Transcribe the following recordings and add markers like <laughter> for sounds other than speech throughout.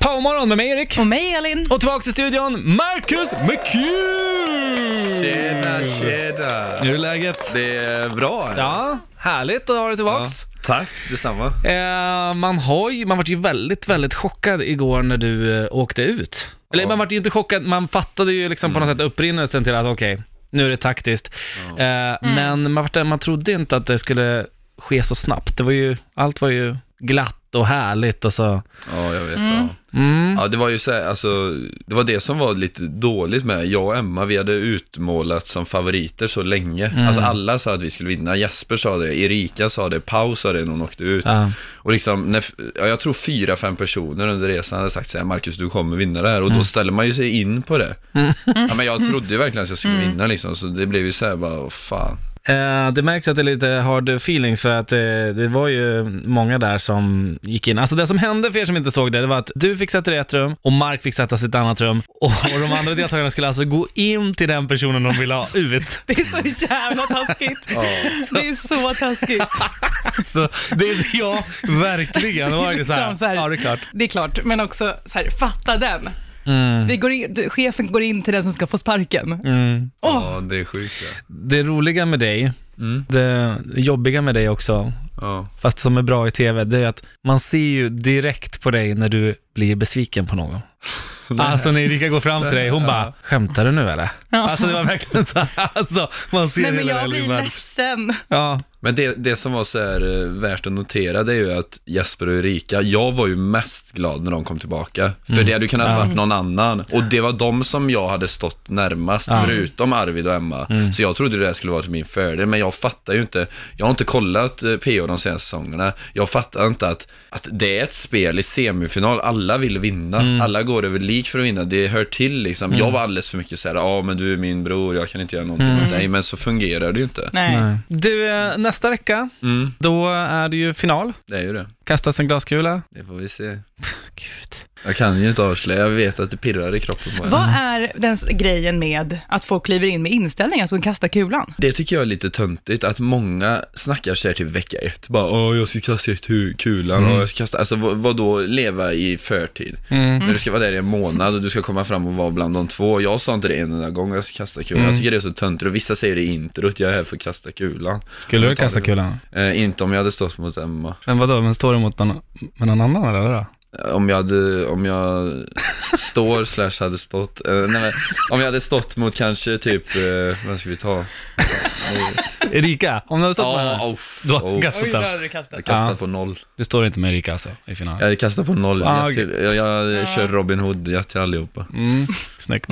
Powermorgon med mig Erik. Och mig Elin. Och tillbaka i studion, Marcus McHugh! Tjena, tjena! Hur är läget? Det är bra. Ja, härligt att ha dig tillbaks. Tack, detsamma. Eh, man har ju, man var ju väldigt, väldigt chockad igår när du eh, åkte ut. Eller Ja. man var ju inte chockad, man fattade ju liksom på något sätt upprinnelsen till att okej, nu är det taktiskt. Eh, Men man, vart- man trodde inte att det skulle ske så snabbt. Det var ju, allt var ju glatt och härligt och så. Ja, jag vet. Ja. Mm. ja, det var ju så här, alltså, det var det som var lite dåligt med, jag och Emma, vi hade utmålat som favoriter så länge. Mm. Alltså alla sa att vi skulle vinna, Jesper sa det, Erika sa det, Pau sa det när hon åkte ut. Ja. Och liksom, när, ja, jag tror fyra, fem personer under resan hade sagt så här, Marcus du kommer vinna det här. Och Mm. då ställer man ju sig in på det. Ja, men jag trodde ju verkligen att jag skulle vinna liksom, så det blev ju så här bara, fan. Eh, det märks att det är lite hard feelings för att eh, det var ju många där som gick in. Alltså det som hände för er som inte såg det, det var att du fick sätta dig i ett rum och Mark fick sätta sig i ett annat rum och, och de andra deltagarna skulle alltså gå in till den personen de ville ha ut. <laughs> Det är så jävla taskigt. Det är så taskigt. <laughs> Så det är, ja, verkligen. Det var ju så här. ja det är klart. Det är klart, men också så här, fatta den. Mm. Det går in, du, chefen går in till den som ska få sparken. Mm. Åh, Ja, det är sjukt. Ja. Det roliga med dig, Mm. det jobbiga med dig också, Ja. fast som är bra i tv, det är att man ser ju direkt på dig när du blir besviken på någon. <laughs> Alltså när Erika går fram till dig, hon bara, skämtar du nu eller? Alltså det var verkligen så <laughs> alltså man ser Nej men jag blir ledsen. Ja, Men det, det som var så här, eh, värt att notera det är ju att Jesper och Erika, jag var ju mest glad när de kom tillbaka. För det hade ju kunnat Ja. varit någon annan. Och det var de som jag hade stått närmast, Ja. förutom Arvid och Emma. Så jag trodde det här skulle vara till min fördel, men jag fattar ju inte. Jag har inte kollat eh, PO de senaste säsongerna. Jag fattar inte att, att det är ett spel i semifinal, alla vill vinna. Alla går över lik för att vinna, det hör till liksom. Jag var alldeles för mycket så här, ja men du är min bror, jag kan inte göra någonting mot dig. Men så fungerar det ju inte. Nej. nej. Du, eh, nästa vecka, Mm, då är det ju final. det är ju det. Kastas en glaskula. Det får vi se. Gud. Jag kan ju inte avslöja, jag vet att det pirrar i kroppen på Vad mig. är den grejen med att folk kliver in med inställningar som kastar kulan? Det tycker jag är lite töntigt, att många snackar här till vecka ett, bara åh jag ska kasta kulan, och jag ska kasta, alltså vad, vad då leva i förtid? Mm. När du ska vara där i en månad och du ska komma fram och vara bland de två, jag sa inte det en enda gång jag ska kasta kulan, jag tycker det är så töntigt och vissa säger det i introt, jag är här för att kasta kulan. Skulle du kasta kulan? Eh, inte om jag hade stått mot Emma. Men vadå, men står du mot någon, med någon annan eller vadå? Om jag hade, om jag <laughs> står slash hade stått, eh, nej men, om jag hade stått mot kanske typ, eh, vad ska vi ta? <laughs> Erika, om du hade stått med Ja, henne, oh, du har oh. kastat den. du kastat. Jag kastar Ja. på noll. Du står inte med Erika alltså, i final? Jag hade kastat på noll. Ah, jag, till, jag, jag kör Robin Hood jag till allihopa. Mm, snyggt.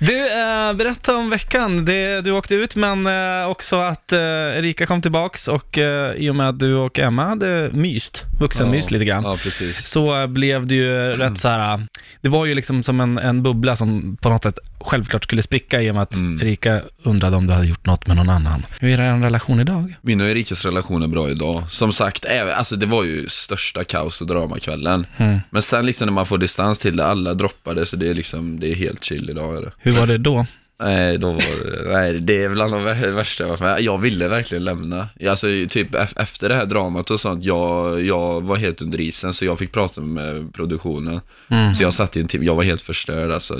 Du, eh, berätta om veckan. Det, du åkte ut, men eh, också att eh, Erika kom tillbaks och eh, i och med att du och Emma hade myst, vuxenmyst lite grann, Ja, precis. så eh, blev det ju rätt så här. eh, det var ju liksom som en, en bubbla som på något sätt självklart skulle spricka i och med att Mm. Erika undrade om du hade gjort något med någon annan. Hur är er relation idag? Min och Erikas relation är bra idag. Som sagt, även, alltså det var ju största kaos och dramakvällen. Mm. Men sen liksom när man får distans till det, alla droppade, så det är liksom, det är helt chill idag. Är det. Hur var det då? Nej, då var nej, det är bland de vär- värsta jag varit med. Jag ville verkligen lämna. Alltså typ ef- efter det här dramat och sånt, jag, jag var helt under isen så jag fick prata med produktionen. Mm. Så jag satt i en timme, jag var helt förstörd alltså.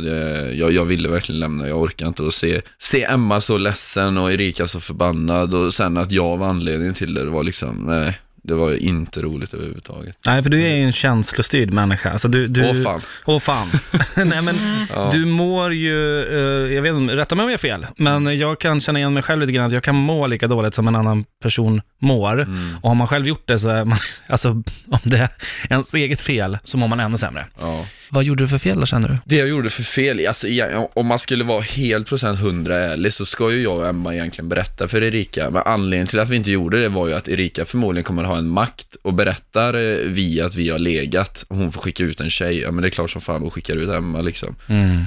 Jag, jag ville verkligen lämna, jag orkar inte att se, se Emma så ledsen och Erika så förbannad och sen att jag var anledningen till det, det var liksom, nej. Det var inte roligt överhuvudtaget. Nej, för du är ju en känslostyrd människa. Alltså du, du... Åh fan. Åh fan. <laughs> Nej men, Ja. du mår ju, eh, jag vet inte, rätta mig om jag har fel, men jag kan känna igen mig själv lite grann, att jag kan må lika dåligt som en annan person mår. Mm. Och har man själv gjort det så är man, <laughs> alltså om det är ens eget fel, så mår man ännu sämre. Ja. Vad gjorde du för fel då känner du? Det jag gjorde för fel, alltså om man skulle vara helt procent hundra ärlig så ska ju jag och Emma egentligen berätta för Erika. Men anledningen till att vi inte gjorde det var ju att Erika förmodligen kommer ha en makt och berättar eh, vi att vi har legat och hon får skicka ut en tjej, ja men det är klart som fan hon skickar ut Emma liksom.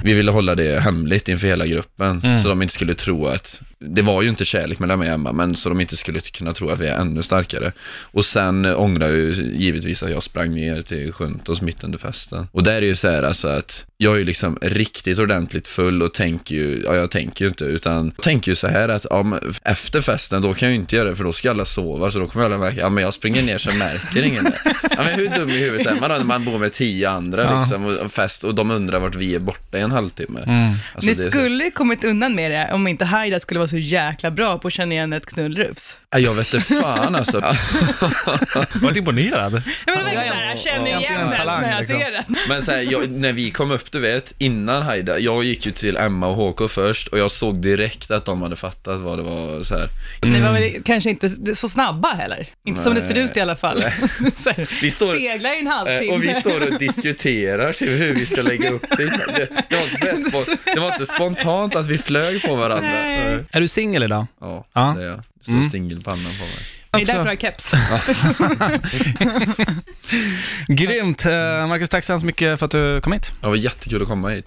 Vi ville hålla det hemligt inför hela gruppen Mm. så de inte skulle tro att, det var ju inte kärlek mellan mig och Emma, men så de inte skulle kunna tro att vi är ännu starkare. Och sen eh, ångrar jag ju givetvis att jag sprang ner till sjön och mitt under festen. Och där är ju så här alltså att jag är ju liksom riktigt ordentligt full och tänker ju, ja jag tänker ju inte, utan tänker ju så här att ja, men efter festen då kan jag ju inte göra det för då ska alla sova, så då kommer alla märka, ja men jag springer ner så märker ingen det. Ja men hur dum i huvudet är man då när man bor med tio andra Ja. liksom, och fest och de undrar vart vi är borta i en halvtimme. Mm. Alltså, Ni det är så- skulle ju kommit undan med det om inte Haida skulle vara så jäkla bra på att känna igen ett knullrufs. Ja, jag vet inte fan alltså. <laughs> Vart imponerad. Jag, menar, Ja, verkligen ja, så här, jag ja, känner ja. igen En den när jag liksom. ser den. Men så här, jag, när vi kom upp, du vet, innan Haida, jag gick ju till Emma och HK först och jag såg direkt att de hade fattat vad det var så här. Ni var väl kanske inte så snabba heller? Inte som det ser Nej. ut i alla fall. <laughs> Så här, Vi står- Speglar i en Eh, halvtimme. Och vi står och diskuterar typ, hur vi ska lägga upp det. Det, det, var inte så här <laughs> spo- det var inte spontant att vi flög på varandra. Nej. Eh, Är du singel idag? Ja, Ja. det är jag. Det står Mm. stingelpannan på mig. Det är Också. därför jag har keps. <laughs> Grymt. Eh, Marcus, tack så hemskt mycket för att du kom hit. Det var jättekul att komma hit.